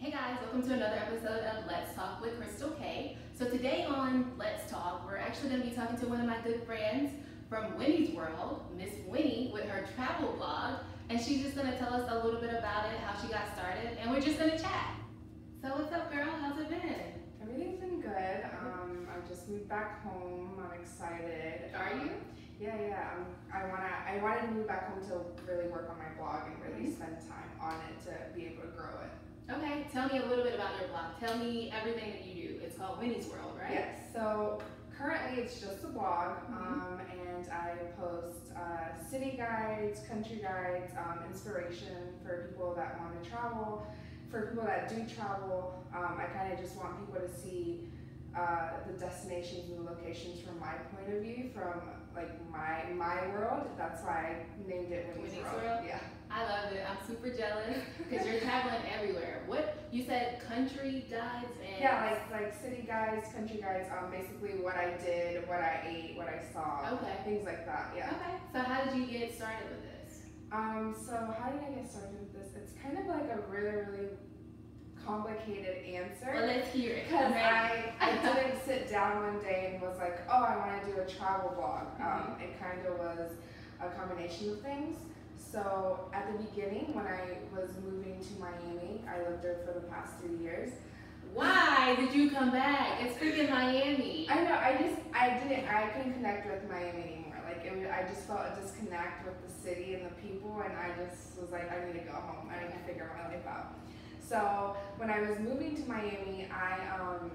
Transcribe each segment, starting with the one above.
Hey guys, welcome to another episode of Let's Talk with Crystal K. So today on Let's Talk, we're actually going to be talking to one of my good friends from Winnie's World, Miss Winnie, with her travel blog, and she's just going to tell us a little bit about it, how she got started, and we're just going to chat. So what's up, girl? How's it been? Everything's been good. Um, I just moved back home. I'm excited. Are you? Yeah, yeah. Um, I wanna. I wanted to move back home to really work on my blog and really Mhm. spend time on it to be able to grow it. Okay, tell me a little bit about your blog. Tell me everything that you do. It's called Winnie's World, right? Yes. So currently it's just a blog, Mhm. um, and I post uh, city guides, country guides, um, inspiration for people that want to travel. For people that do travel, um, I kind of just want people to see uh, the destinations and the locations from my point of view, from like my my world. That's why I named it Winnie's, Winnie's World. World? Yeah. I love it. I'm super jealous because you're traveling everywhere. What you said, country guides and Yeah, like like city guides, country guides, um, basically what I did, what I ate, what I saw, okay, things like that. Yeah. okay. So how did you get started with this? Um, so how did I get started with this? It's kind of like a really, really complicated Well, answer. let's hear it. Because. I, I didn't sit down one day and was like, oh, I want to do a travel blog. Um, Mm-hmm. it kind of was a combination of things. So at the beginning, when I was moving to Miami, I lived there for the past three years. Why did you come back? It's freaking Miami. I know. I just I didn't. I couldn't connect with Miami anymore. Like it I just felt a disconnect with the city and the people, and I just was like, I need to go home. I need to figure my life out. So when I was moving to Miami, I um,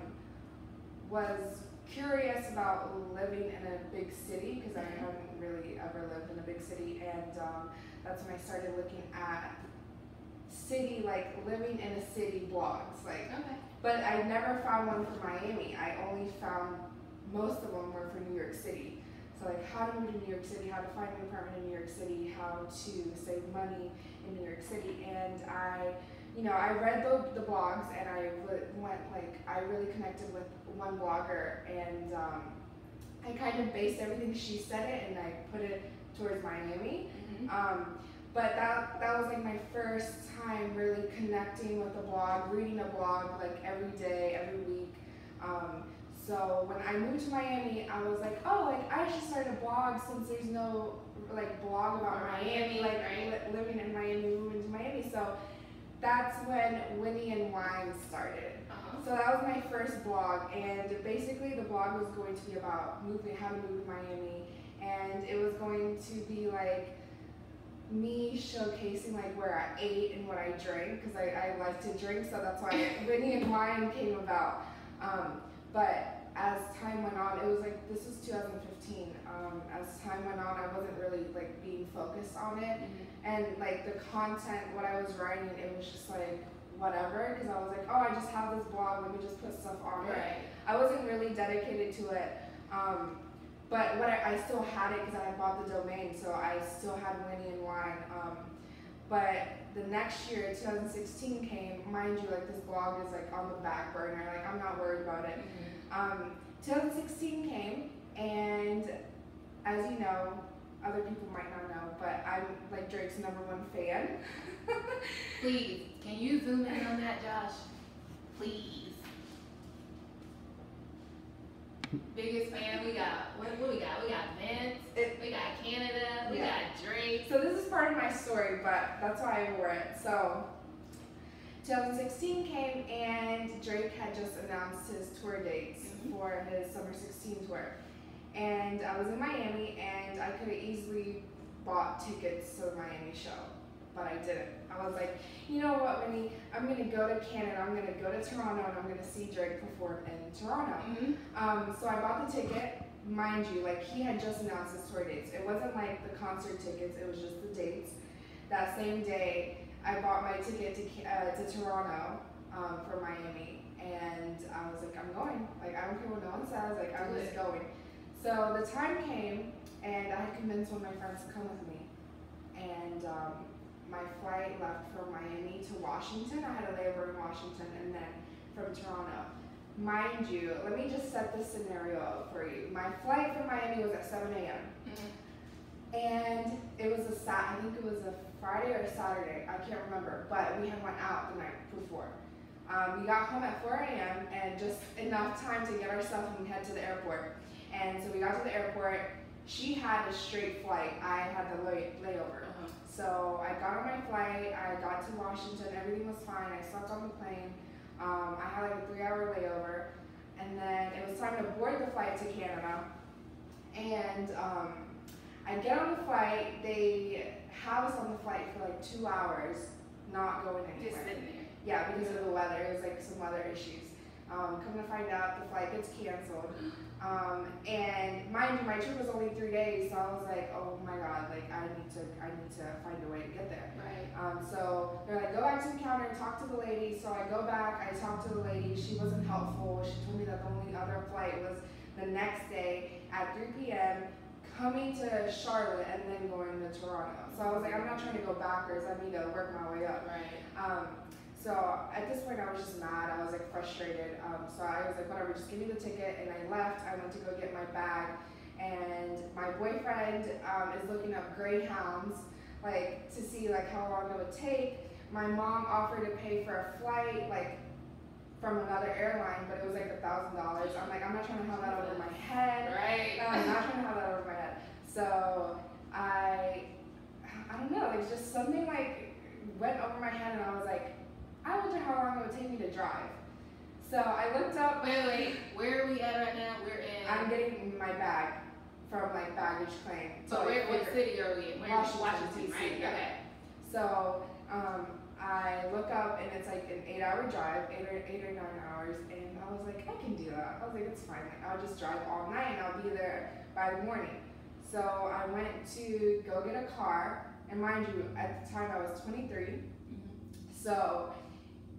was curious about living in a big city because I hadn't really ever lived in a big city, and um, that's when I started looking at city like living in a city blogs like Okay. but I never found one for Miami. I only found most of them were for New York City. So like how to move to New York City, how to find an apartment in New York City, how to save money in New York City, and I, you know, I read the, the blogs and I went like I really connected with one blogger and um, I kind of based everything she said it and I put it towards Miami. Mhm. Um, but that that was like my first time really connecting with a blog, reading a blog like every day, every week. Um, so when I moved to Miami, I was like, oh, like I should start a blog since there's no like blog about Miami, like right. li- living in Miami, moving to Miami. So that's when Winnie and Wine started. Uh-huh. So that was my first blog, and basically the blog was going to be about moving, how to move to Miami, and it was going to be like me showcasing like where I ate and what I drank because I, I like to drink, so that's why Winnie and Wine came about. Um, but as time went on, it was like this was 2015. Um, as time went on, I wasn't really like being focused on it Mhm. and like the content what i was writing it was just like whatever because i was like oh i just have this blog let me just put stuff on it i wasn't really dedicated to it um, but what I, I still had it because i bought the domain so i still had winnie and wine um, but the next year 2016 came mind you like this blog is like on the back burner like i'm not worried about it Mhm. um, 2016 came, and as you know, other people might not know, but I'm like Drake's number one fan. Please, can you zoom in on that, Josh? Please. Biggest fan we got. What, what we got? We got Vince. It- we got Canada. We Yeah. got Drake. so this is part of my story, but that's why I wore it. So 2016 came, and Drake had just announced his tour dates Mhm. for his Summer 16 tour, and I was in Miami, and I could have easily bought tickets to the Miami show, but I didn't. I was like, you know what, Winnie? I'm gonna go to Canada. I'm gonna go to Toronto, and I'm gonna see Drake perform in Toronto. Mhm. Um, so I bought the ticket. Mind you, like he had just announced his tour dates. It wasn't like the concert tickets; it was just the dates. That same day, I bought my ticket to uh, to Toronto um, for Miami, and I was like, I'm going. Like I don't care what no one says. Like I'm just going. So the time came, and I had convinced one of my friends to come with me, and um, my flight left from Miami to Washington. I had a layover in Washington, and then from Toronto. Mind you, let me just set this scenario up for you. My flight from Miami was at 7 a.m. Mhm. and it was a Sat. I think it was a Friday or Saturday. I can't remember, but we had went out the night before. Um, we got home at 4 a.m. and just enough time to get our stuff and head to the airport. And so we got to the airport. She had a straight flight. I had the lay- layover. So I got on my flight. I got to Washington. Everything was fine. I slept on the plane. Um, I had like a three-hour layover, and then it was time to board the flight to Canada. And um, I get on the flight. They have us on the flight for like two hours, not going Just anywhere. sitting there. Yeah, because of the weather. It was like some weather issues. Um, come to find out, the flight gets canceled. Um, and mind you, my trip was only three days, so I was like, oh my god, like I need to, I need to find a way to get there. Right. Um, so they're like, go back to the counter and talk to the lady. So I go back, I talk to the lady. She wasn't helpful. She told me that the only other flight was the next day at 3 p.m. coming to Charlotte and then going to Toronto. So I was like, I'm not trying to go backwards. I need to work my way up. Right. Um, so at this point, I was just mad. I was like frustrated. Um, so I was like, whatever, just give me the ticket. And I left. I went to go get my bag. And my boyfriend um, is looking up Greyhounds, like to see like how long it would take. My mom offered to pay for a flight, like from another airline, but it was like a thousand dollars. I'm like, I'm not trying to have that over my head. Right. I'm not trying to have that over my head. So I, I don't know, like just something like went over my head, and I was like, I wonder how long it would take me to drive. So I looked up. Wait, wait. Where are we at right now? We're in. I'm getting my bag from like baggage claim. so where, what city are we in? We're Washington, Washington, DC, right? yeah. Okay. So um, I look up and it's like an eight-hour drive, eight or eight or nine hours, and I was like, I can do that. I was like, it's fine. Like I'll just drive all night and I'll be there by the morning. So I went to go get a car, and mind you, at the time I was 23. So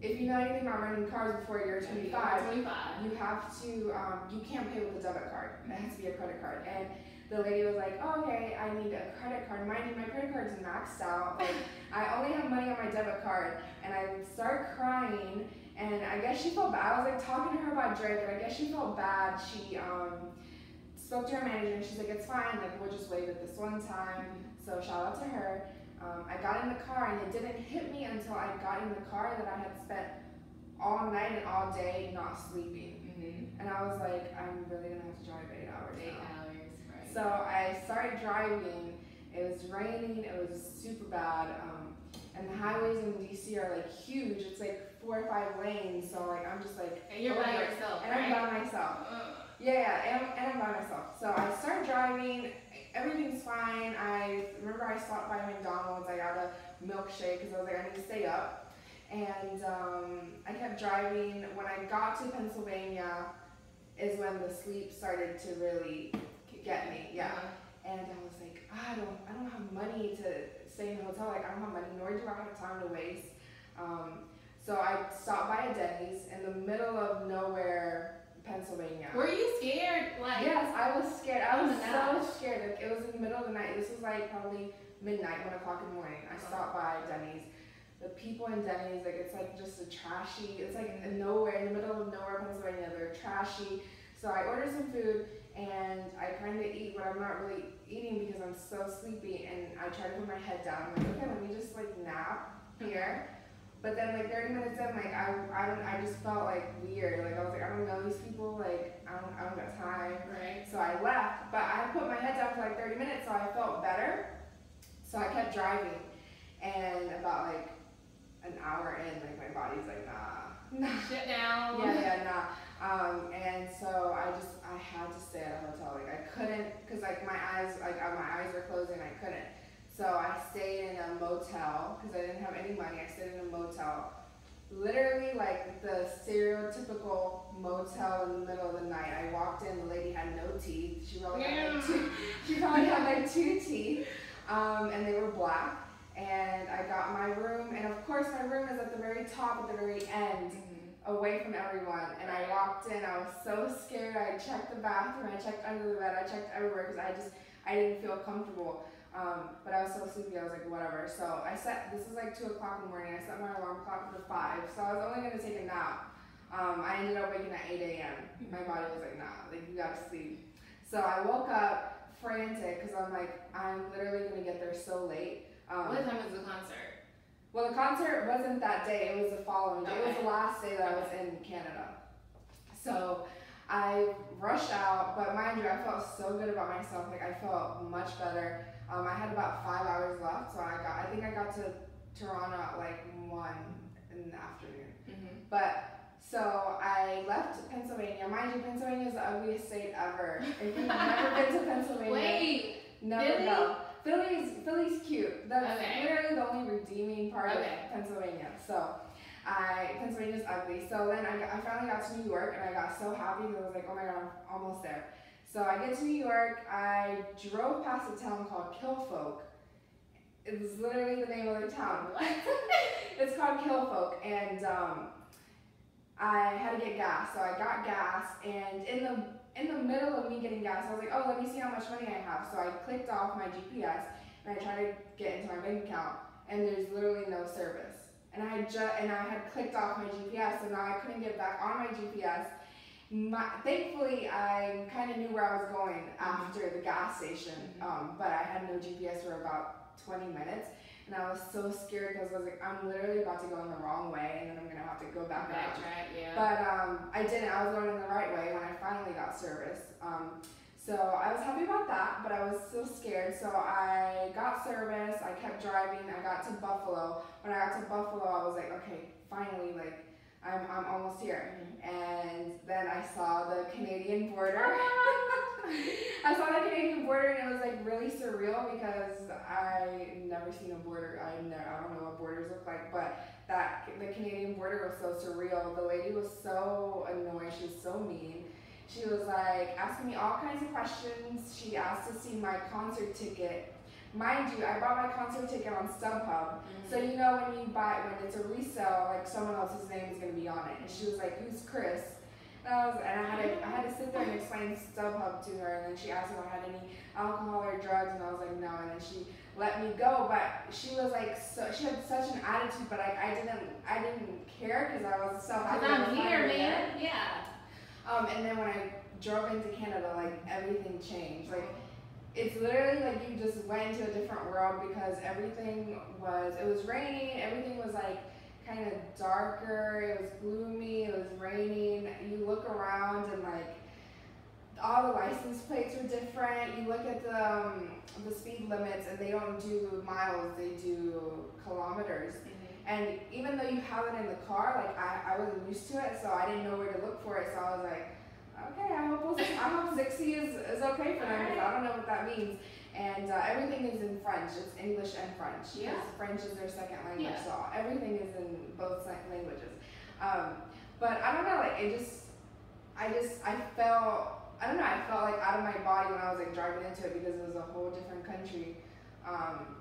if you know anything about renting cars before you're 25, 25. you have to um, you can't pay with a debit card. It has to be a credit card. And the lady was like oh, okay i need a credit card. Mind you my credit card's maxed out. Like i only have money on my debit card. And i start crying. And i guess she felt bad i was like talking to her about drake and i guess she felt bad. She um, spoke to her manager and she's like it's fine. Like we'll just waive it this one time. So shout out to her um, i got in the car and it didn't hit me until i got in the car that i had spent all night and all day not sleeping Mm-hmm. and I was like, I'm really gonna have to drive eight hours. Eight now. hours. Right. So I started driving. It was raining. It was super bad. Um, and the highways in DC are like huge. It's like four or five lanes. So like I'm just like, and you're by yourself, and I'm by myself. Uh, Yeah, yeah, and, and I'm by myself. So I start driving. Everything's fine. I remember I stopped by McDonald's. I got a milkshake because I was like, I need to stay up. And um, I kept driving. When I got to Pennsylvania, is when the sleep started to really get me. Yeah. uh, And I was like, "Ah, I don't, I don't have money to stay in the hotel. Like I don't have money, nor do I have time to waste. Um, so I stopped by a Denny's in the middle of nowhere, Pennsylvania. Were you scared? Like, Yes, I was scared. I was so gosh. scared. Like it was in the middle of the night. This was like probably midnight, one o'clock in the morning. I Uh-huh. stopped by Denny's. The people in Denny's, like it's like just a trashy. It's like in nowhere, in the middle of nowhere, Pennsylvania. They're trashy. So I ordered some food and I kind of eat, but I'm not really eating because I'm so sleepy. And I try to put my head down. I'm like, okay, let me just like nap here. But then like 30 minutes in, like I, I don't, I just felt like weird. Like I was like, I don't know these people. Like I don't, I don't got time. Right. So I left, but I put my head down for like 30 minutes, so I felt better. So I kept driving, and about like an hour in, like my body's like, nah, nah. Shut down. Yeah, yeah, nah. Um, and so I just, I had to stay at a hotel. Like I couldn't, cause like my eyes, like uh, my eyes were closing. I couldn't. So I stayed in a motel because I didn't have any money. I stayed in a motel. Literally like the stereotypical motel in the middle of the night. I walked in, the lady had no teeth. She probably had like two, she probably had like two teeth, um, and they were black. And I got my room, and of course my room is at the very top, at the very end Mhm. away from everyone. And I walked in, I was so scared. I checked the bathroom, I checked under the bed, I checked everywhere because I just, I didn't feel comfortable. Um, but I was so sleepy, I was like, whatever. So I set, this is like 2 o'clock in the morning, I set my alarm clock for 5. So I was only going to take a nap. Um, I ended up waking at 8 a.m. My body was like, nah, like you gotta sleep. So I woke up frantic because I'm like, I'm literally going to get there so late. Um, What time is the concert? Well, the concert wasn't that day. It was the following day. It was the last day that I was in Canada. So I rushed out, but mind you, I felt so good about myself. Like I felt much better. Um, I had about five hours left, so I got. I think I got to Toronto at like one in the afternoon. Mm-hmm. But so I left Pennsylvania. Mind you, Pennsylvania is the ugliest state ever. If you've never been to Pennsylvania, Wait. never really? go. Philly's Philly's cute. That's Okay. literally the only redeeming part Okay. of Pennsylvania. So I Pennsylvania's ugly. So then I, got, I finally got to New York and I got so happy because I was like, oh my god, I'm almost there. So I get to New York. I drove past a town called Kilfolk. It was literally the name of the town. It's called Kilfolk, and um, I had to get gas. So I got gas, and in the in the middle of me getting gas, I was like, oh, let me see how much money I have. So I clicked off my GPS and I tried to get into my bank account, and there's literally no service. And I had just and I had clicked off my GPS, so now I couldn't get back on my GPS. My, thankfully, I kind of knew where I was going after the gas station, um, but I had no GPS for about 20 minutes, and I was so scared because I was like, I'm literally about to go in the wrong way, and then I'm gonna have to go back around. Backtrack, yeah. But um, I didn't. I was going in the right way when I finally got service. Um, so I was happy about that, but I was still scared. So I got service. I kept driving. I got to Buffalo. When I got to Buffalo, I was like, okay, finally, like I'm, I'm almost here. Mm-hmm. And then I saw the Canadian border. I saw the Canadian border and it was like really surreal because I never seen a border. I never, I don't know what borders look like, but that the Canadian border was so surreal. The lady was so annoying. She was so mean. She was like asking me all kinds of questions. She asked to see my concert ticket. Mind you, I bought my concert ticket on StubHub. So you know when you buy when it's a resale, like someone else's name is gonna be on it. And she was like, "Who's Chris?" And I was, and I had to, I had to sit there and explain StubHub to her. And then she asked if I had any alcohol or drugs, and I was like, "No." And then she let me go, but she was like, so she had such an attitude, but I, I didn't, I didn't care because I was so happy. I'm here, there. man. Yeah. Um, and then when I drove into Canada, like everything changed. Like it's literally like you just went into a different world because everything was it was raining, everything was like kind of darker, it was gloomy, it was raining. You look around and like all the license plates were different. You look at the um, the speed limits and they don't do miles, they do kilometers. And even though you have it in the car, like I, I wasn't used to it, so I didn't know where to look for it. So I was like, okay, I hope we'll, I hope 60 is, is okay for them because I don't know what that means. And uh, everything is in French. It's English and French. Yeah. French is their second language, Yeah. so everything is in both languages. Um, but I don't know, like it just, I just, I felt, I don't know, I felt like out of my body when I was like driving into it because it was a whole different country. Um,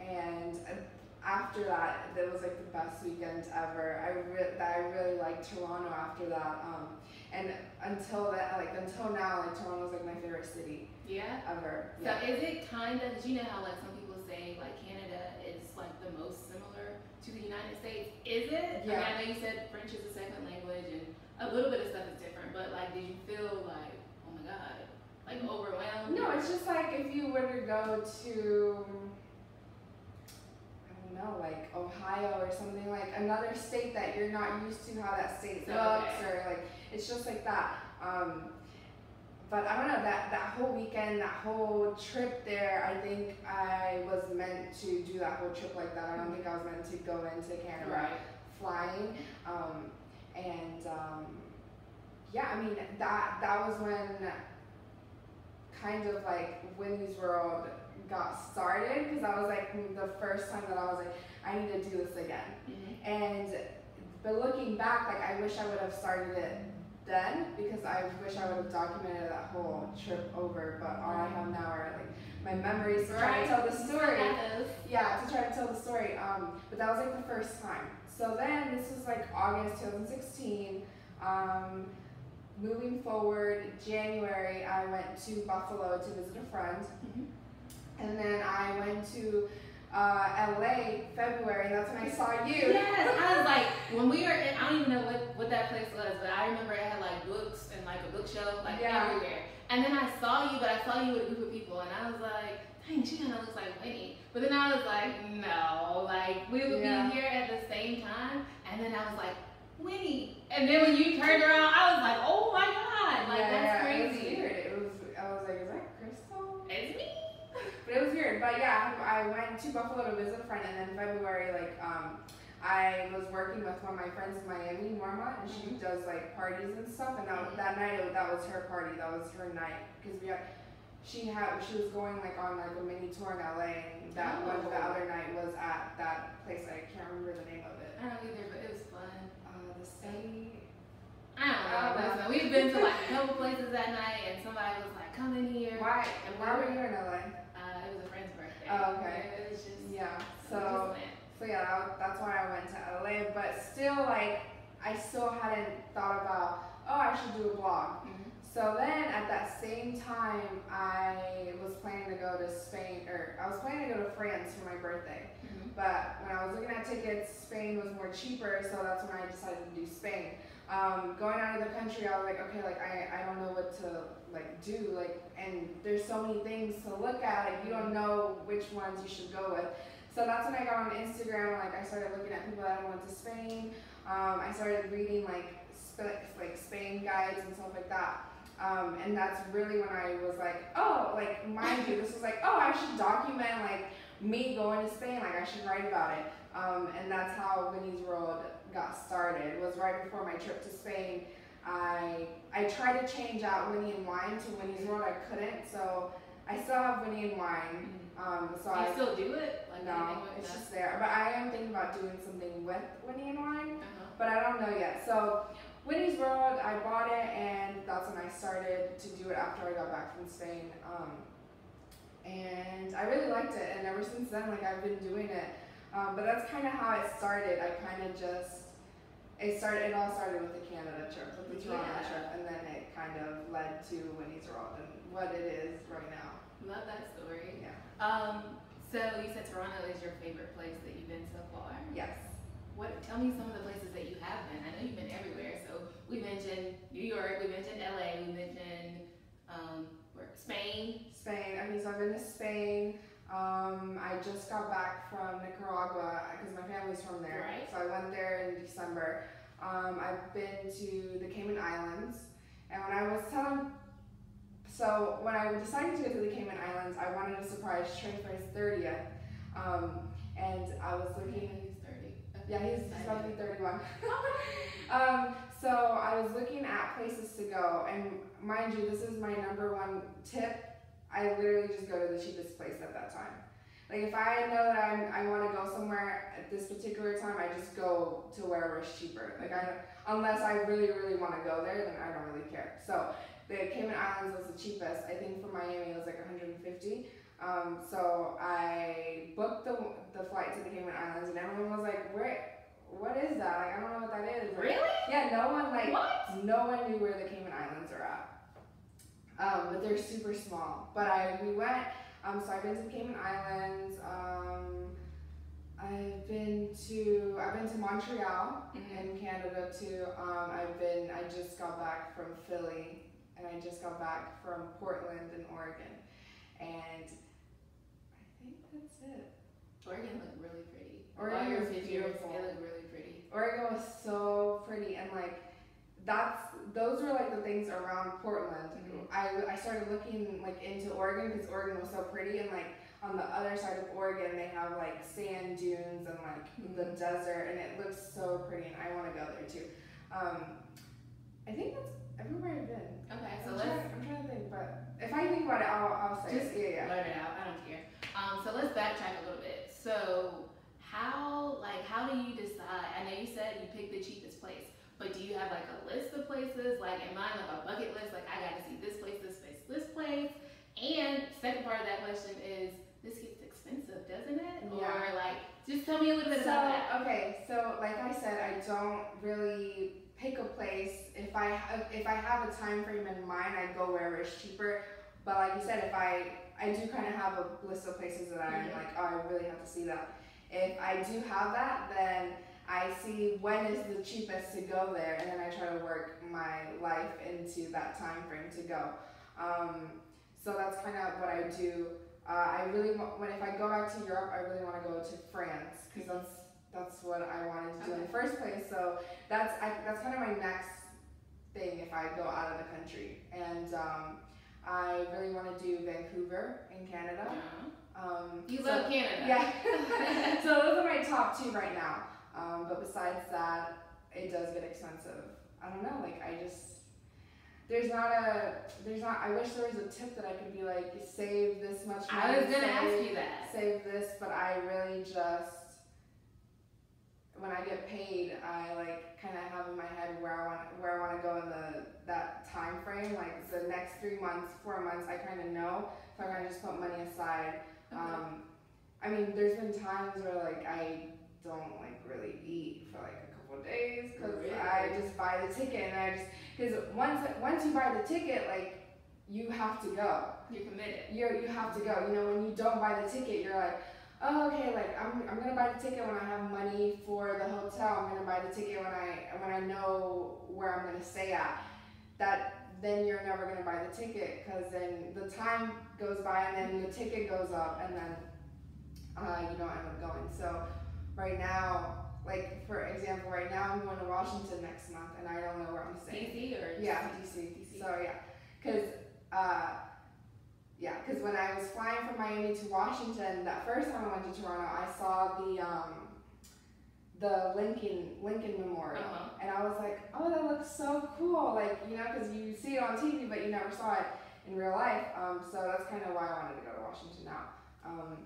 and uh, after that, it was like the best weekend ever. I re- that I really liked Toronto after that. Um, and until that, like until now, like Toronto's like my favorite city Yeah. ever. So is it kind of? Did you know how like some people say like Canada is like the most similar to the United States? Is it? I, mean, Yeah. I know you said French is a second language and a little bit of stuff is different, but like, did you feel like, oh my god, like mm. overwhelmed? No, it's just like if you were to go to, know, like Ohio or something like another state that you're not used to how that state looks, okay. or like it's just like that. Um, but I don't know that that whole weekend, that whole trip there. I think I was meant to do that whole trip like that. I don't think I was meant to go into Canada right. flying. Um, and um, yeah, I mean that that was when kind of like Winnie's World got started because I was like the first time that I was like I need to do this again. Mm-hmm. And but looking back, like I wish I would have started it then because I wish I would have documented that whole trip over. But all I have now are like my memories to try to tell the story yeah, to try to tell the story. Um, but that was like the first time. So then this was like August 2016. Um, moving forward, January, I went to Buffalo to visit a friend. Mhm. And then I went to uh, LA February, and that's when I saw you. Yes, I was like, when we were in, I don't even know what, what that place was, but I remember it had like books and like a bookshelf like Yeah. everywhere. And then I saw you, but I saw you with a group of people, and I was like, dang, she kind of looks like Winnie. But then I was like, no, like we would Yeah. be here at the same time. And then I was like, Winnie. And then when you turned around, I was like, oh my god, like yeah, that's crazy. It was weird. It was. I was like, is that Crystal? It's me. But it was weird. But yeah, I went to Buffalo to visit a friend, and then February, like, um, I was working with one of my friends in Miami, Norma, and she does like parties and stuff. And that, that night, it, that was her party. That was her night because we had. She had. She was going like on like a mini tour in LA, and that Oh. one the other night was at that place. I can't remember the name of it. I don't either, but it was fun. Uh, the state. I don't know. I don't know. Listen, we've been to like a couple places that night, and somebody was like, "Come in here." Why? Why were you in LA? Uh, it was a friend's birthday. Oh, okay. It was just. Yeah. So. So yeah, that's why I went to LA. But still, like, I still hadn't thought about, oh, I should do a blog. Mhm. So then, at that same time, I was planning to go to Spain, or I was planning to go to France for my birthday. Mhm. But when I was looking at tickets, Spain was more cheaper, so that's when I decided to do Spain. Um, going out of the country, I was like, okay, like I, I don't know what to like do, like, and there's so many things to look at, like you don't know which ones you should go with. So that's when I got on Instagram, like I started looking at people that went to Spain. Um, I started reading like sp- like Spain guides and stuff like that. Um, and that's really when I was like, oh, like mind you, this was like, oh, I should document like me going to Spain, like I should write about it. Um, and that's how Winnie's World got started. Was right before my trip to Spain. I I tried to change out Winnie and Wine to Winnie's World. I couldn't, so I still have Winnie and Wine. Um, so Do I still do it? Like no, it's that? just there. But I am thinking about doing something with Winnie and Wine, Uh-huh. but I don't know yet. So Winnie's World, I bought it, and that's when I started to do it after I got back from Spain. Um, and I really liked it, and ever since then, like I've been doing it. Um, but that's kind of how it started. I kind of just it started. It all started with the Canada trip, with the Toronto Yeah. trip, and then it kind of led to Winnie's World and what it is right now. Love that story. Yeah. Um, so you said Toronto is your favorite place that you've been so far. Yes. What? Tell me some of the places that you have been. I know you've been everywhere. So we mentioned New York. We mentioned LA. We mentioned um, where, Spain. Spain. I mean, so I've been to Spain. Um, I just got back from Nicaragua because my family's from there. Right. So I went there in December. Um, I've been to the Cayman Islands, and when I was telling, so when I decided to go to the Cayman Islands, I wanted to surprise Trey for his thirtieth, um, and I was looking. He's thirty. Yeah, he's, he's about to be 31. um, so I was looking at places to go, and mind you, this is my number one tip. I literally just go to the cheapest place at that time. Like if I know that I'm, I want to go somewhere at this particular time, I just go to wherever is cheaper. Like I, unless I really, really want to go there, then I don't really care. So the Cayman Islands was the cheapest. I think for Miami it was like 150. Um, so I booked the the flight to the Cayman Islands, and everyone was like, "Where? What is that? Like, I don't know what that is." Really? Yeah, no one like What? no one knew where the Cayman Islands are at. Um, but they're super small. But I we went. Um, so I've been to the Cayman Islands. Um, I've been to I've been to Montreal Mhm. in Canada too. Um, I've been I just got back from Philly, and I just got back from Portland in Oregon, and I think that's it. Oregon looked really pretty. Oregon was beautiful. It looked really pretty. Oregon was so pretty and like that's those were like the things around Portland. Mhm. I, I started looking like into Oregon because Oregon was so pretty and like on the other side of Oregon they have like sand dunes and like the desert and it looks so pretty and I want to go there too. Um, I think that's everywhere I've been. Okay, so I'm, let's trying, I'm trying to think, but if I think about it, I'll, I'll say Just. Yeah, yeah. blurt it out. I don't care. Um, so let's backtrack a little bit. So how like how do you decide? I know you said you picked the cheapest place, but do you have like a list of places like in mind, like a bucket list? Like I got to see this place, this place, this place. And second part of that question is this gets expensive, doesn't it? Yeah. Or like just tell me a little bit so, about that. Okay, so like I said, I don't really pick a place. If I have, if I have a time frame in mind, I go wherever it's cheaper. But like you said, if I I do kind of have a list of places that I'm Mhm. like, oh, I really have to see that. If I do have that, then I see when is the cheapest to go there, and then I try to work my life into that time frame to go. Um, so that's kind of what I do. uh, I really wa- when if I go back to Europe, I really want to go to France because that's that's what I wanted to do in the first place. So that's I, that's kind of my next thing if I go out of the country, and um, I really want to do Vancouver in Canada. Yeah. Um, You so- love Canada. Yeah. so those are my top two right now. Um, but besides that, it does get expensive. I don't know. Like I just there's not a there's not. I wish there was a tip that I could be like save this much money. I was gonna save, ask you that. Save this, but I really just when I get paid, I like kind of have in my head where I want where I want to go in the that time frame. Like the next three months, four months, I kind of know. So I kind of just put money aside. Okay. Um, I mean, there's been times where like I don't like really eat for like a couple of days because I just buy the ticket and I just because once once you buy the ticket, like you have to go. You're committed. You're you have to go. You know, when you don't buy the ticket, you're like, oh okay, like I'm I'm gonna buy the ticket when I have money for the hotel. I'm gonna buy the ticket when I when I know where I'm gonna stay at. That then you're never gonna buy the ticket because then the time goes by and then the ticket goes up and then uh, you don't end up going. So right now, like for example, right now I'm going to Washington next month and I don't know where I'm staying. DC or Yeah, DC? DC. So yeah, cause uh, yeah, cause when I was flying from Miami to Washington, that first time I went to Toronto, I saw the um, the Lincoln Lincoln Memorial, Uh-huh. and I was like, oh, that looks so cool, like you know, cause you see it on TV, but you never saw it in real life. Um, so that's kind of why I wanted to go to Washington now. Um,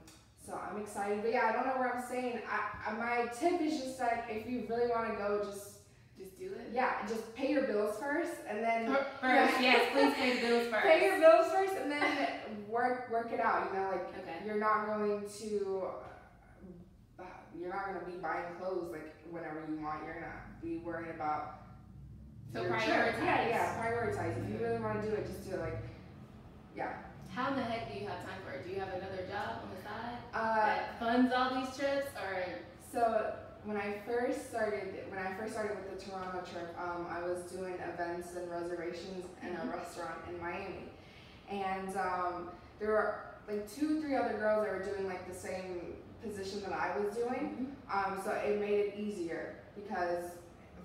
so I'm excited, but yeah, I don't know where I'm staying. I, I my tip is just like if you really want to go, just Just do it. yeah, just pay your bills first, and then Fir- First, yes, please pay the bills first. pay your bills first and then work work it out you know like Okay. you're not going to uh, you're not going to be buying clothes like whenever you want you're going to be worried about So your trip. prioritize. yeah yeah prioritize if you really want to do it just do it like yeah How in the heck do you have time for it? Do you have another job on the side uh, that funds all these trips, or? so when I first started when I first started with the Toronto trip um, I was doing events and reservations in a Mhm. restaurant in Miami. And um, there were like two three other girls that were doing like the same position that I was doing. Um, so it made it easier because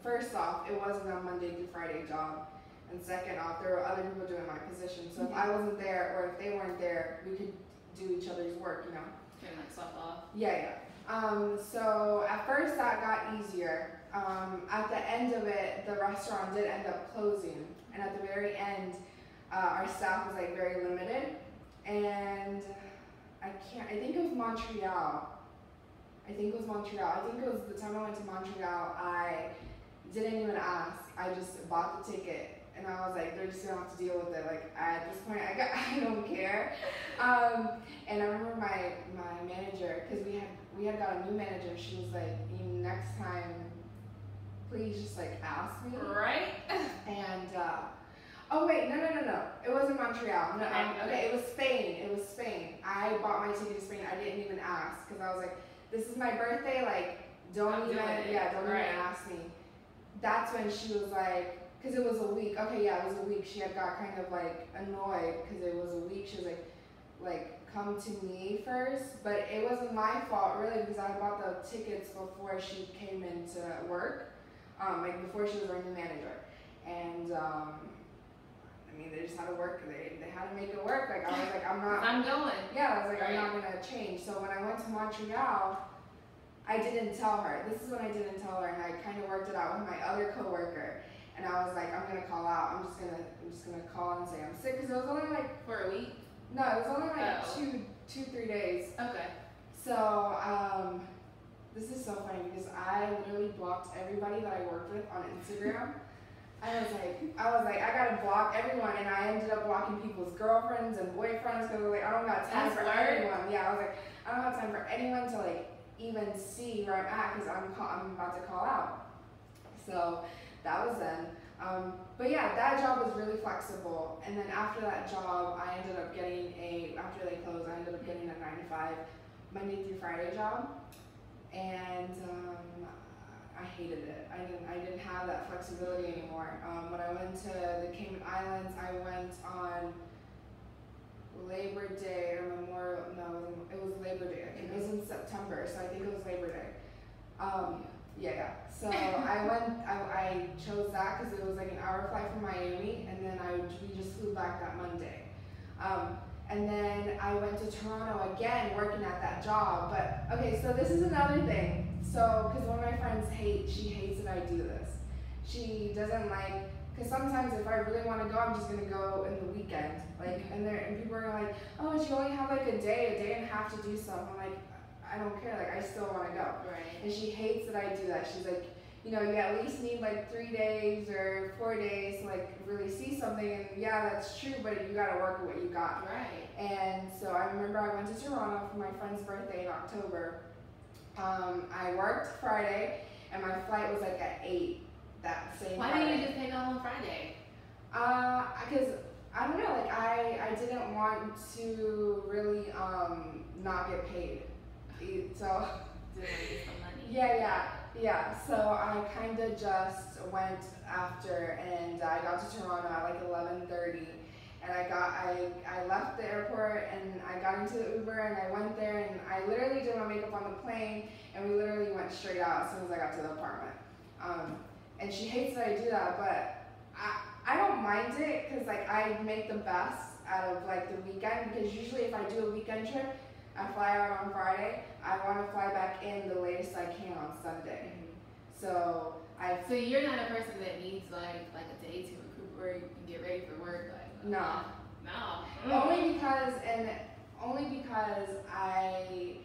first off, it wasn't a Monday through Friday job, and second off, there were other people doing my position. So if I wasn't there or if they weren't there, we could do each other's work, you know. can like swap off? Yeah, yeah. Um, so at first that got easier. Um, at the end of it, the restaurant did end up closing, and at the very end, uh, our staff was like very limited, and I can't. I think it was Montreal. I think it was Montreal. I think it was the time I went to Montreal. I didn't even ask. I just bought the ticket, and I was like, they're just gonna have to deal with it. Like at this point, I got, I don't care. Um, and I remember my my manager, because we had we had got a new manager. She was like, next time, please just like ask me." Right? And uh, oh wait, no no no no, it wasn't Montreal. No, Okay, um, okay. okay, it was Spain. It was Spain. I bought my ticket to Spain. I didn't even ask because I was like, "This is my birthday. Like, don't I'm even yeah, don't right. even ask me." That's when she was like. Because it was a week. Okay, yeah, it was a week. She had got kind of like annoyed because it was a week. She was like, like come to me first, but it wasn't my fault really because I bought the tickets before she came into work, um, like before she was our new manager, and um, I mean they just had to work. They they had to make it work. Like I was like I'm not. I'm going. Yeah, I was like I'm not gonna change. So when I went to Montreal, I didn't tell her. This is when I didn't tell her, and I kind of worked it out with my other coworker. And I was like, I'm gonna call out. I'm just gonna, I'm just gonna call and say I'm sick because it was only like For a week? no, it was only like Oh. two, two, three days. Okay. So, um, this is so funny because I literally blocked everybody that I worked with on Instagram. I was like, I was like, I gotta block everyone, and I ended up blocking people's girlfriends and boyfriends because like I don't got time That's for anyone. Yeah, I was like, I don't have time for anyone to like even see where I'm at because I'm call- I'm about to call out. So that was then. Um, but yeah, that job was really flexible. And then after that job, I ended up getting a after they closed, I ended up getting a nine to five Monday through Friday job, and um, I hated it. I didn't I didn't have that flexibility anymore. Um, when I went to the Cayman Islands, I went on Labor Day or Memorial. No, it was, Labor Day. It was in September, so I think it was Labor Day. Um, yeah. So I went. I, I chose that because it was like an hour flight from Miami, and then I we just flew back that Monday. Um, and then I went to Toronto again, working at that job. But okay, so this is another thing. So because one of my friends hate, she hates that I do this. She doesn't like because sometimes if I really want to go, I'm just gonna go in the weekend. Like, and there and people are like, oh, but you only have like a day, a day and a half to do stuff. I'm like, I don't care. Like, I still want to go. Right. And she hates that I do that. She's like, you know, you at least need like three days or four days to like really see something. And yeah, that's true, but you gotta work with what you got. Right. And so I remember I went to Toronto for my friend's birthday in October. Um, I worked Friday, and my flight was like at eight that same. Why Friday. didn't you just take off on Friday? Uh, because I don't know, like I I didn't want to really um not get paid, E- so Did I get some money? yeah yeah yeah. So I kind of just went after, and I got to Toronto at like eleven thirty. And I got I I left the airport and I got into the Uber and I went there and I literally did my makeup on the plane and we literally went straight out as soon as I got to the apartment. Um, and she hates that I do that, but I I don't mind it because like I make the best out of like the weekend because usually if I do a weekend trip, I fly out on Friday. I want to fly back in the latest I can on Sunday. Mm-hmm. So I So you're not a person that needs like like a day to recuperate and get ready for work. Like uh, no. no. Mm. Only because and only because I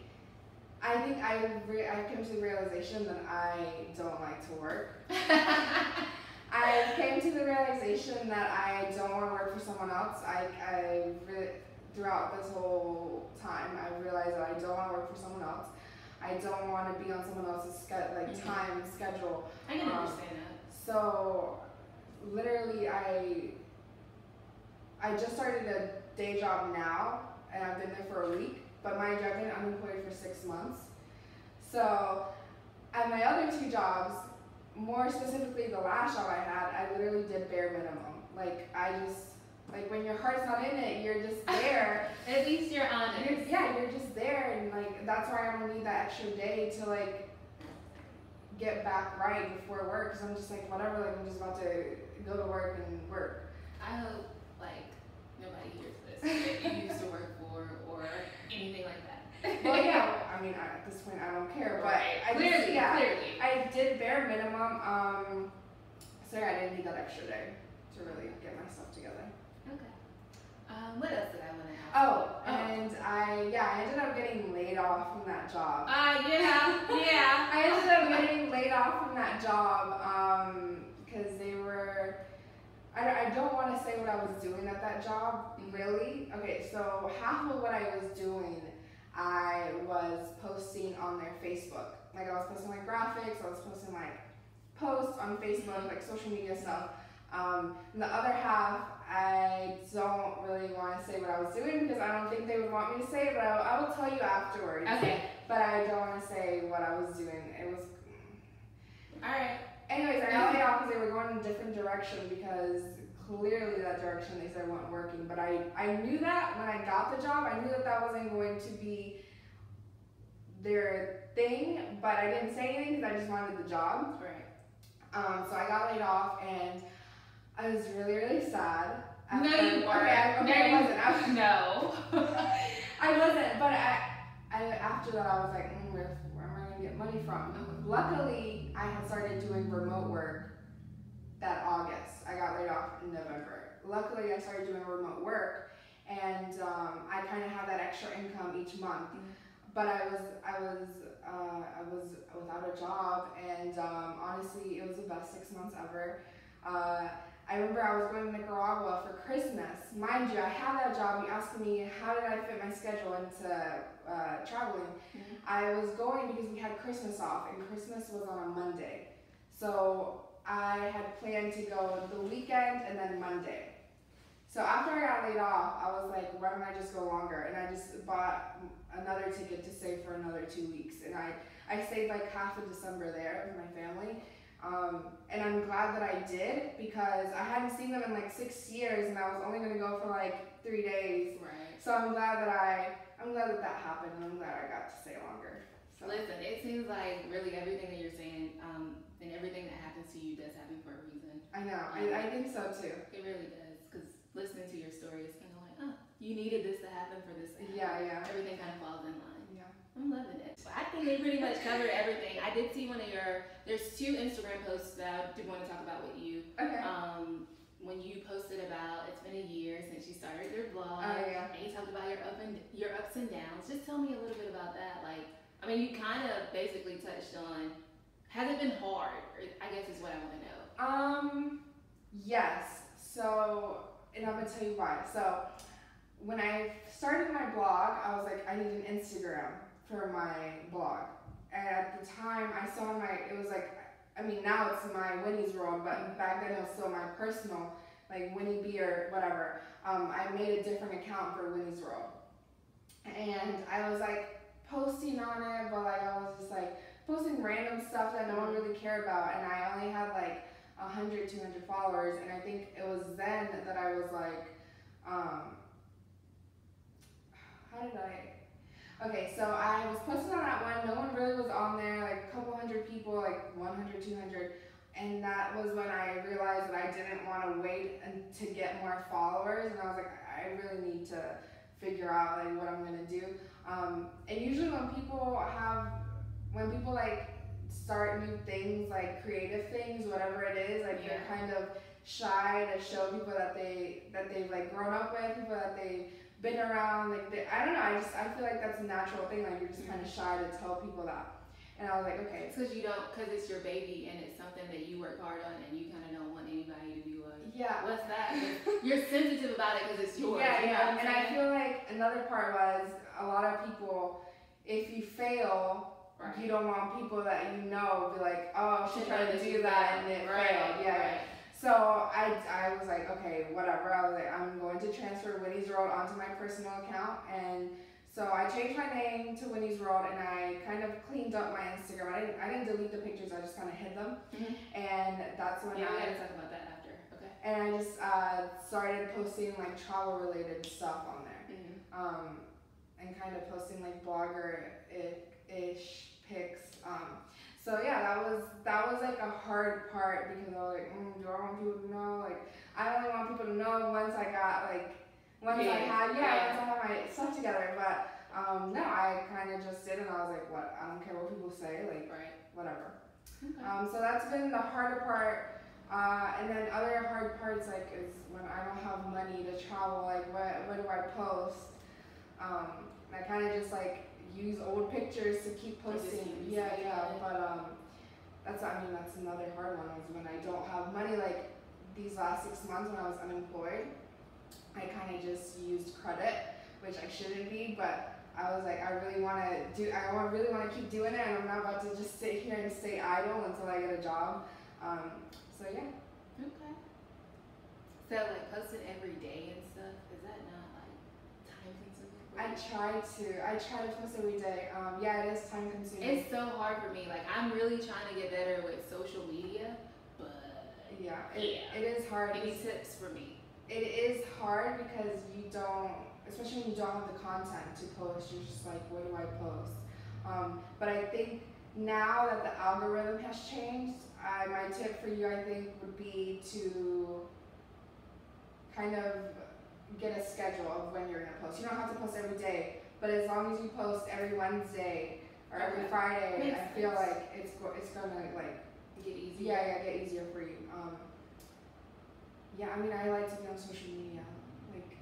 I think I re- I came to the realization that I don't like to work. I came to the realization that I don't want to work for someone else. I I re- throughout this whole time I realized that I don't want to work for someone else. I don't want to be on someone else's ske- like Mhm. time schedule. I can Um, understand that. So literally I I just started a day job now and I've been there for a week, but mind you I've been unemployed for six months. So at my other two jobs, more specifically the last job I had, I literally did bare minimum. Like I just like when your heart's not in it, you're just there. At least you're honest. You're, yeah, you're just there, and like that's why I'm gonna need that extra day to like get back right before work. Cause I'm just like whatever, like I'm just about to go to work and work. I hope like nobody hears this that you used to work for or anything like that. Well, yeah, I mean at this point I don't care, but right. I clearly, just, yeah, clearly. I did bare minimum. Um, so yeah, I didn't need that extra day to really get myself together. Um, what else did I want to ask? Oh, Oh. and I yeah, I ended up getting laid off from that job. Ah, yeah, yeah. I ended up getting laid off from that job because they were. I, I don't want to say what I was doing at that job, really. Okay, so half of what I was doing, I was posting on their Facebook. Like, I was posting like graphics, I was posting like posts on Facebook, like social media stuff. Um, and the other half, I don't really want to say what I was doing because I don't think they would want me to say it, but I, I will tell you afterwards. Okay. But I don't want to say what I was doing. It was All right. Anyways, I got laid off because they were going in a different direction because clearly that direction they said wasn't working. But I, I knew that when I got the job, I knew that that wasn't going to be their thing, but I didn't say anything because I just wanted the job. Right. Um, so I got laid off and I was really, really sad. No, you weren't. Okay, I, okay, No, I wasn't. I, was- No. I wasn't, but I, I after that I was like, mm, where, where am I gonna get money from? Luckily, I had started doing remote work that August. I got laid off in November. Luckily, I started doing remote work, and um, I kind of had that extra income each month. But I was, I was, uh, I was without a job, and um, honestly, it was the best six months ever. Uh, I remember I was going to Nicaragua for Christmas. Mind you, I had that job. You asked me how did I fit my schedule into uh, traveling. Mhm. I was going because we had Christmas off, and Christmas was on a Monday. So I had planned to go the weekend and then Monday. So after I got laid off, I was like, why don't I just go longer? And I just bought another ticket to stay for another two weeks. And I, I stayed like half of December there with my family. Um, and I'm glad that I did because I hadn't seen them in like six years and I was only gonna go for like three days. Right. So I'm glad that I I'm glad that that happened and I'm glad I got to stay longer. So Listen, it seems like really everything that you're saying um, and everything that happens to you does happen for a reason. I know, I, I think so too. It really does. Because listening to your story is kind of like, oh, you needed this to happen for this. to happen. Yeah, yeah. Everything kind of falls in line. I'm loving it. I think they pretty much covered everything. I did see one of your, there's two Instagram posts that I did want to talk about with you. Okay. Um, when you posted about it's been a year since you started your blog, Oh, yeah. and you talked about your up and your ups and downs. Just tell me a little bit about that. Like, I mean, you kind of basically touched on. Has it been hard? I guess is what I want to know. Um, yes. So, and I'm gonna tell you why. So, when I started my blog, I was like, I need an Instagram for my blog. And at the time, I saw my, it was like, I mean, now it's my Winnie's World, but back then it was still my personal, like Winnie B or whatever. Um, I made a different account for Winnie's World. And I was like posting on it, but like I was just like posting random stuff that no one really cared about. And I only had like 100, 200 followers. And I think it was then that I was like, um, how did I? Okay, so I was posting on that one. No one really was on there, like a couple hundred people, like 100, 200. And that was when I realized that I didn't want to wait and to get more followers. And I was like, I really need to figure out like what I'm gonna do. Um, and usually when people have, when people like start new things, like creative things, whatever it is, like they're kind of shy to show people that they that they've like grown up with, people that they've been around. Like they, I don't know, I just I feel like that's a natural thing. Like you're just kind of mm-hmm. shy to tell people that. And I was like, okay, It's because you don't, because it's your baby and it's something that you work hard on and you kind of don't want anybody to be like, yeah. what's that? You're sensitive about it because it's yours. Yeah, you yeah. And I feel like another part was a lot of people, if you fail, Right. you don't want people that you know be like, oh, she Should tried to that do you that and it right, failed. Yeah, yeah. right. So I, I was like, okay, whatever. I was like, I'm going to transfer Winnie's World onto my personal account. And so I changed my name to Winnie's World and I kind of cleaned up my Instagram. I didn't, I didn't delete the pictures, I just kind of hid them. Mhm. And that's when Yeah, I gotta talk about that after. Okay. and I just uh, started posting like travel related stuff on there. Mhm. Um, and kind of posting like blogger ish pics. Um, so yeah, that was that was like a hard part because I was like, mm, do I want people to know? Like, I only want people to know once I got like once I had yeah, yeah. once I had my stuff together. But um, no, I kind of just did, and I was like, what? I don't care what people say. Like Right. whatever. Okay. Um, so that's been the harder part. Uh, and then other hard parts like is when I don't have money to travel. Like what what do I post? Um, and I kind of just like use old pictures to keep posting. Yeah, yeah. But um, that's I mean that's another hard one is when I don't have money. Like these last six months when I was unemployed, I kind of just used credit, which I shouldn't be, but. I was like, I really want to do. I want really want to keep doing it, and I'm not about to just sit here and stay idle until I get a job. Um, so yeah, Okay. So like posting every day and stuff, is that not like time consuming? for I try to. I try to post every day. Um, yeah, it is time consuming. It's so hard for me. Like I'm really trying to get better with social media, but yeah, it, Yeah. it is hard. any It's- tips for me? It is hard because you don't, especially when you don't have the content to post. You're just like, what do I post? Um, but I think now that the algorithm has changed, I, my tip for you, I think, would be to kind of get a schedule of when you're gonna post. You don't have to post every day, but as long as you post every Wednesday or every Okay. Friday, Makes I feel sense. like it's go- it's gonna like Get easier. yeah yeah get easier for you. Um, yeah, I mean I like to be on social media. Like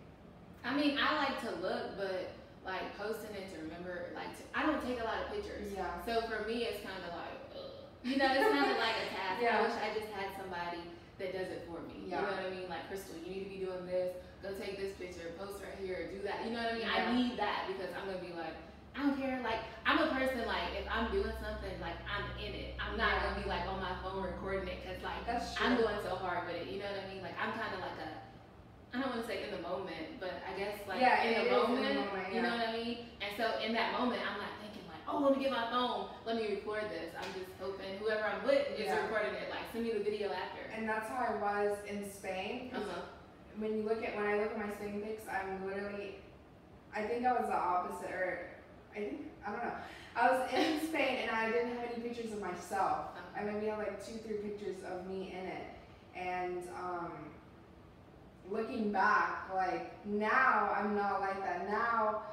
I mean, I like to look, but like posting it to remember, like to, I don't take a lot of pictures. yeah So for me, it's kind of like, ugh. you know, it's kind of like a task. Yeah. I wish I just had somebody that does it for me. Yeah. You know what I mean? Like, Crystal, you need to be doing this. Go take this picture, post right here, do that. You know what I mean? I need that because I'm gonna be like, I don't care. Like, I'm a person like if I'm doing something, like I'm in it. I'm not Yeah. gonna be like on my phone recording it because like. I'm going so hard with it. You know what I mean? Like I'm kind of like a, I don't want to say in the moment, but I guess like Yeah, in, the is in the moment, moment, You know what I mean? And so in that moment, I'm not thinking like, oh, let me get my phone, let me record this. I'm just hoping whoever I'm with is Yeah. recording it. Like send me the video after. And that's how I was in Spain. Uh-huh. When you look at when I look at my Spain pics, I'm literally, I think I was the opposite, or I think I don't know. I was in Spain and I didn't have any pictures of myself. I maybe had like two, three pictures of me in it. And um, looking back, like now I'm not like that. Now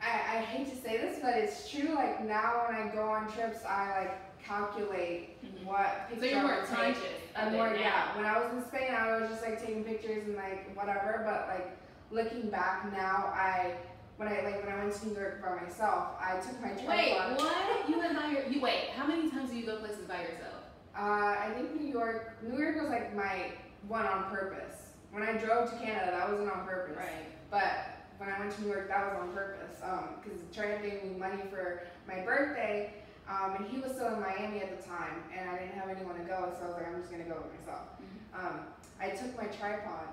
I, I hate to say this, but it's true. Like now when I go on trips, I like calculate Mhm. what So picture you're more conscious I'm more, yeah. When I was in Spain, I was just like taking pictures and like whatever. But like looking back now, I when I like when I went to New York by myself, I took my Wait, what? You went by your, you wait, how many times do you go places by yourself? Uh, I think New York, New York was like my one on purpose. When I drove to Canada, that wasn't on purpose. Right. But when I went to New York, that was on purpose. Um, because Trey gave me money for my birthday. Um, and he was still in Miami at the time, and I didn't have anyone to go, so I was like, I'm just gonna go with myself. Mhm. Um, I took my tripod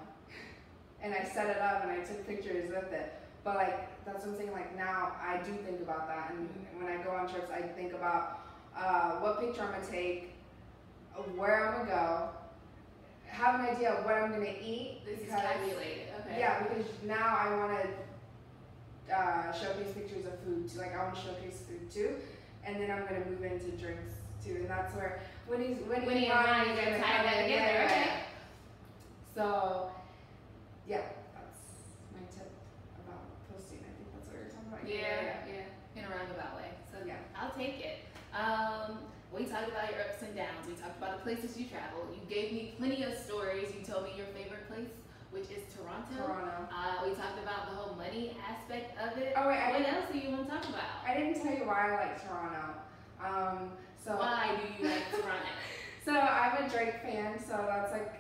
and I set it up and I took pictures with it. But like that's what I'm saying. Like now I do think about that, and when I go on trips, I think about uh, what picture I'm gonna take, where I'm gonna go, have an idea of what I'm gonna eat. This is because- calculated, okay. Yeah, because now I want to uh, showcase pictures of food too. Like I want to showcase food too, and then I'm gonna move into drinks too, and that's where when Winnie's Winnie, Winnie and Ronnie Ronnie are gonna tie that together, okay. So, yeah, that's my tip about posting. I think that's what you're talking about. Yeah, yeah, yeah. in a roundabout way. So Yeah. I'll take it. Um, we talked about your ups and downs. We talked about the places you traveled. You gave me plenty of stories. You told me your favorite which is Toronto. Toronto. Uh, we talked about the whole money aspect of it. Oh wait, I, What else do you want to talk about? I didn't tell you why I like Toronto. Um, so Why do you like Toronto? So I'm a Drake fan, so that's like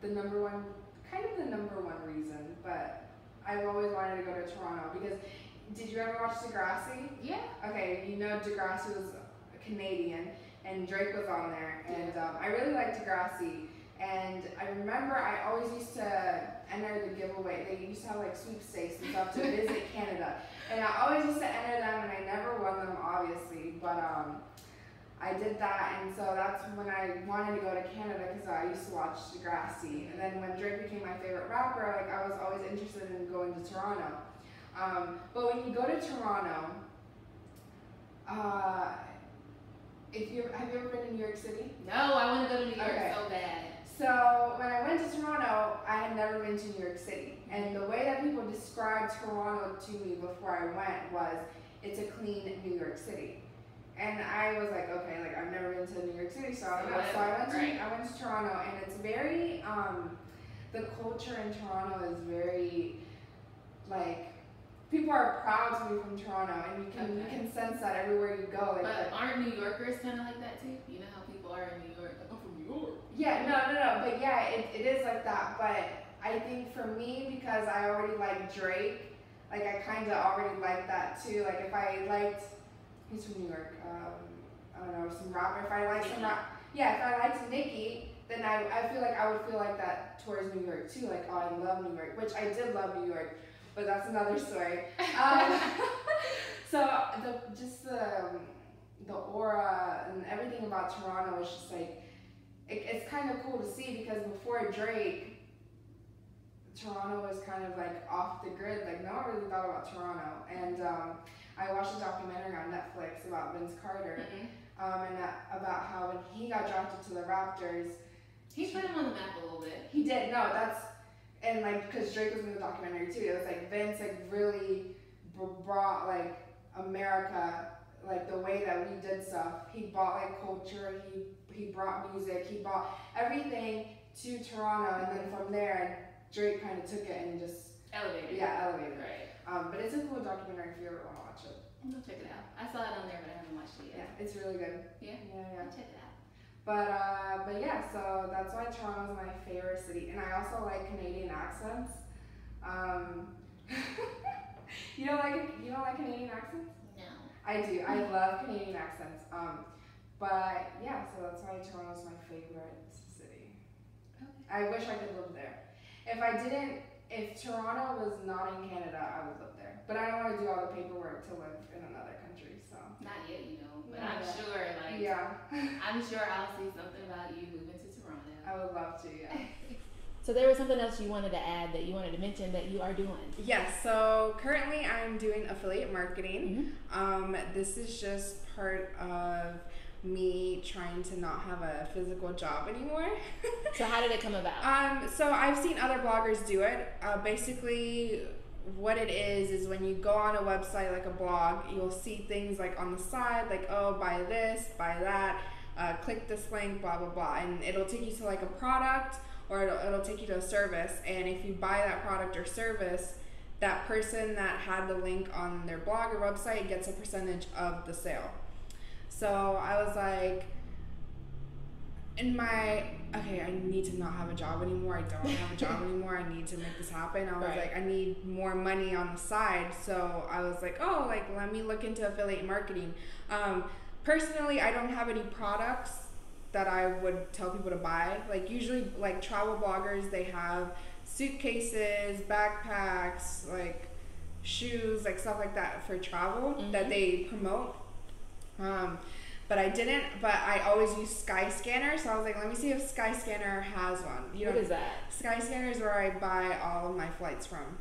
the number one, kind of the number one reason. But I've always wanted to go to Toronto because did you ever watch Degrassi? yeah. Okay, you know Degrassi was Canadian and Drake was on there, and um, I really liked Degrassi. And I remember I always used to enter the giveaway. They used to have like sweepstakes and stuff to visit Canada, and I always used to enter them, and I never won them, obviously. But um, I did that, and so that's when I wanted to go to Canada because I used to watch Degrassi. And then when Drake became my favorite rapper, like I was always interested in going to Toronto. Um, but when you go to Toronto, uh, if you have you ever been to New York City? No, I want to go to New York Okay. so bad. So when I went to Toronto, I had never been to New York City, and the way that people described Toronto to me before I went was it's a clean New York City. And I was like, okay, like I've never been to New York City, so I don't know. So I went to Right. I went to Toronto, and it's very um, the culture in Toronto is very like people are proud to be from Toronto, and you can you can sense that everywhere you go. Like But aren't New Yorkers kind of like that too? You know how people are in New York. Like, I'm from New York. Yeah, no, no, no, but yeah, it, it is like that. But I think for me, because I already like Drake, like I kind of already like that too. Like if I liked, he's from New York. Um, I don't know some rapper. If I like some rap, yeah, if I liked Nicki, then I, I feel like I would feel like that towards New York too. Like oh, I love New York, which I did love New York, but that's another story. Um, so the just the um, the aura and everything about Toronto is just like it, it's kind of cool to see because before Drake, Toronto was kind of like off the grid. Like no one really thought about Toronto. And um, I watched a documentary on Netflix about Vince Carter Mhm. um, and that, about how when he got drafted to the Raptors, He's put him on the map a little bit. he did no. That's and like because Drake was in the documentary too. It was like Vince like really br- brought like America like the way that we did stuff. He brought like culture. He he brought music. He brought everything to Toronto, and then from there Drake kind of took it and just Elevated. yeah elevated. it. Right. Um, but it's a cool documentary if you ever want to watch it. I'll check it out. I saw it on there, but I haven't watched it yet. Yeah, it's really good. Yeah? Yeah, yeah. I'll check it out. But uh, but yeah, so that's why Toronto's my favorite city, and I also like Canadian accents. Um, you don't like you don't like Canadian accents? No. I do. I love Canadian accents. Um, but yeah, so that's why Toronto's my favorite city. Okay. I wish I could live there. If I didn't, if Toronto was not in Canada, I would live there. But I don't want to do all the paperwork to live in another country. So Not yet, you know. But Not I'm yet. sure, like, Yeah. Yeah. I'm sure I'll see something about you moving to Toronto. I would love to, yeah. So there was something else you wanted to add that you wanted to mention that you are doing. Yes, so currently I'm doing affiliate marketing. Mhm. Um, this is just part of me trying to not have a physical job anymore. So how did it come about? um, so I've seen other bloggers do it. Uh, basically, what it is is when you go on a website like a blog, you'll see things like on the side, like oh, buy this, buy that, uh, click this link, blah blah blah, and it'll take you to like a product or it'll, it'll take you to a service. And if you buy that product or service, that person that had the link on their blog or website gets a percentage of the sale. So I was like, in my okay, I need to not have a job anymore. I don't have a job anymore. I need to make this happen. I was Right. like, I need more money on the side. So I was like, oh, like let me look into affiliate marketing. Um, personally, I don't have any products that I would tell people to buy. Like usually, like travel bloggers, they have suitcases, backpacks, like shoes, like stuff like that for travel that Mhm. they promote. Um, but I didn't. But I always use Skyscanner, so I was like, let me see if Skyscanner has one. You what know, is that? Skyscanner is where I buy all of my flights from.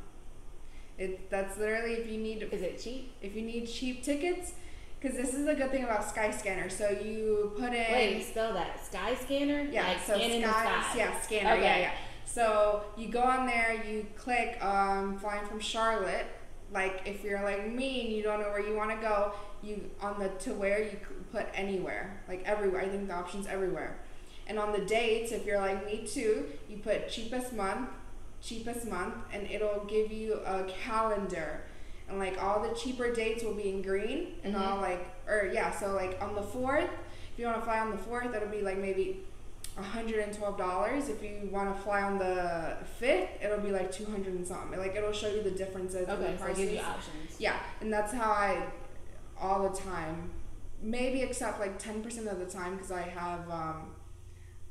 It that's literally if you need Is it cheap? if you need cheap tickets, because this is the good thing about Skyscanner. So you put in Wait, spell that. Sky scanner? yeah, Like so Sky, yeah, scanner, yeah, yeah. So you go on there, you click um, flying from Charlotte. Like if you're like me and you don't know where you want to go, you on the to where you put anywhere, like everywhere. I think the option's everywhere. And on the dates, if you're like me too, you put cheapest month, cheapest month, and it'll give you a calendar. And like all the cheaper dates will be in green, and Mhm. all like, or yeah, so like on the fourth, if you want to fly on the fourth, it'll be like maybe $112 if you want to fly on the 5th it'll be like 200 and something like it'll show you the differences in Okay, the so it gives you options. yeah and that's how i all the time maybe except like 10% of the time because i have um,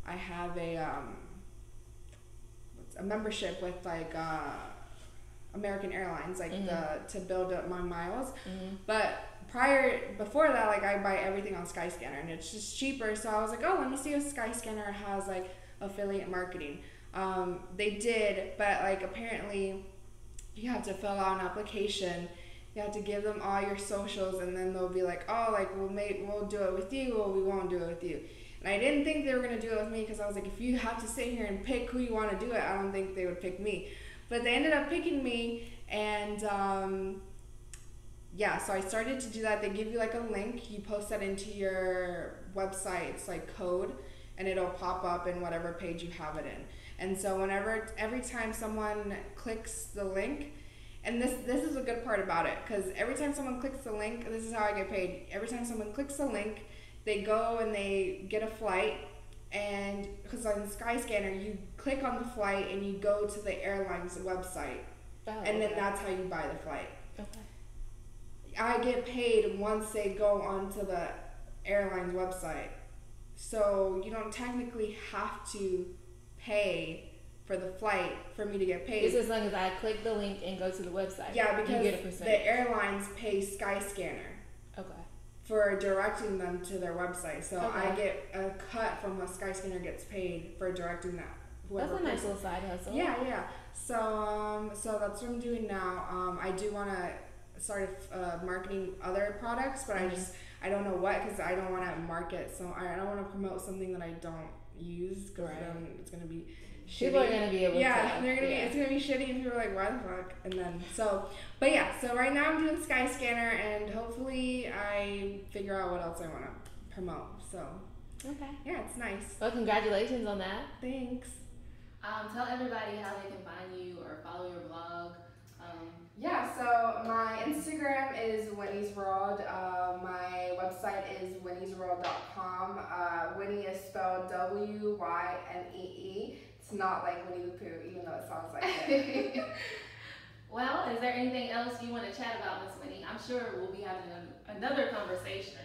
i have a um, a membership with like uh, american airlines like Mhm. the to build up my miles hmm but prior, before that, like I buy everything on Skyscanner, and it's just cheaper. So I was like, oh, let me see if Skyscanner has like affiliate marketing. Um, they did, but like apparently, you have to fill out an application. You have to give them all your socials, and then they'll be like, oh, like we'll make we'll do it with you, or we won't do it with you. And I didn't think they were gonna do it with me because I was like, if you have to sit here and pick who you want to do it, I don't think they would pick me. But they ended up picking me, and um, yeah, so I started to do that. They give you like a link, you post that into your website, it's like code, and it'll pop up in whatever page you have it in. And so whenever every time someone clicks the link, and this this is a good part about it because every time someone clicks the link, this is how I get paid. Every time someone clicks the link, they go and they get a flight, and because on Skyscanner you click on the flight and you go to the airline's website, Oh, and then okay. that's how you buy the flight. Okay. I get paid once they go onto the airline's website. So you don't technically have to pay for the flight for me to get paid. Just as long as I click the link and go to the website. yeah, because the airlines pay Skyscanner okay. for directing them to their website. So I get a cut from what Skyscanner gets paid for directing that. That's a nice person- little side hustle. Yeah, yeah. So, um, so that's what I'm doing now. Um, I do want to start uh, marketing other products, but I Mhm. just I don't know what because I don't want to market. So I don't want to promote something that I don't use because Right. then it's gonna be. People are gonna be able Yeah, to. they're gonna be. It's gonna be shitty, and people are like, "Why the fuck?" And then so, but yeah. So right now I'm doing Skyscanner, and hopefully I figure out what else I want to promote. So Okay. yeah, it's nice. Well, congratulations on that. Thanks. Um, tell everybody how they can find you or follow your blog. Um, Yeah, so my Instagram is Winnie's World. Uh, my website is winniesworld.com. Uh, Winnie is spelled W Y N E E. It's not like Winnie the Pooh, even though it sounds like it. well, is there anything else you want to chat about, Miss Winnie? I'm sure we'll be having an, another conversation.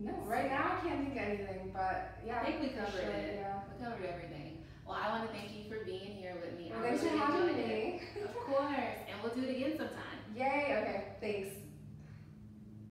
no, right now I can't think of anything, but yeah. I think we covered sure, it. Yeah. We covered everything. Well, I want to thank you for being here with me. Well, thanks for having enjoyed it. me. Of course, and we'll do it again sometime. Yay, okay, thanks.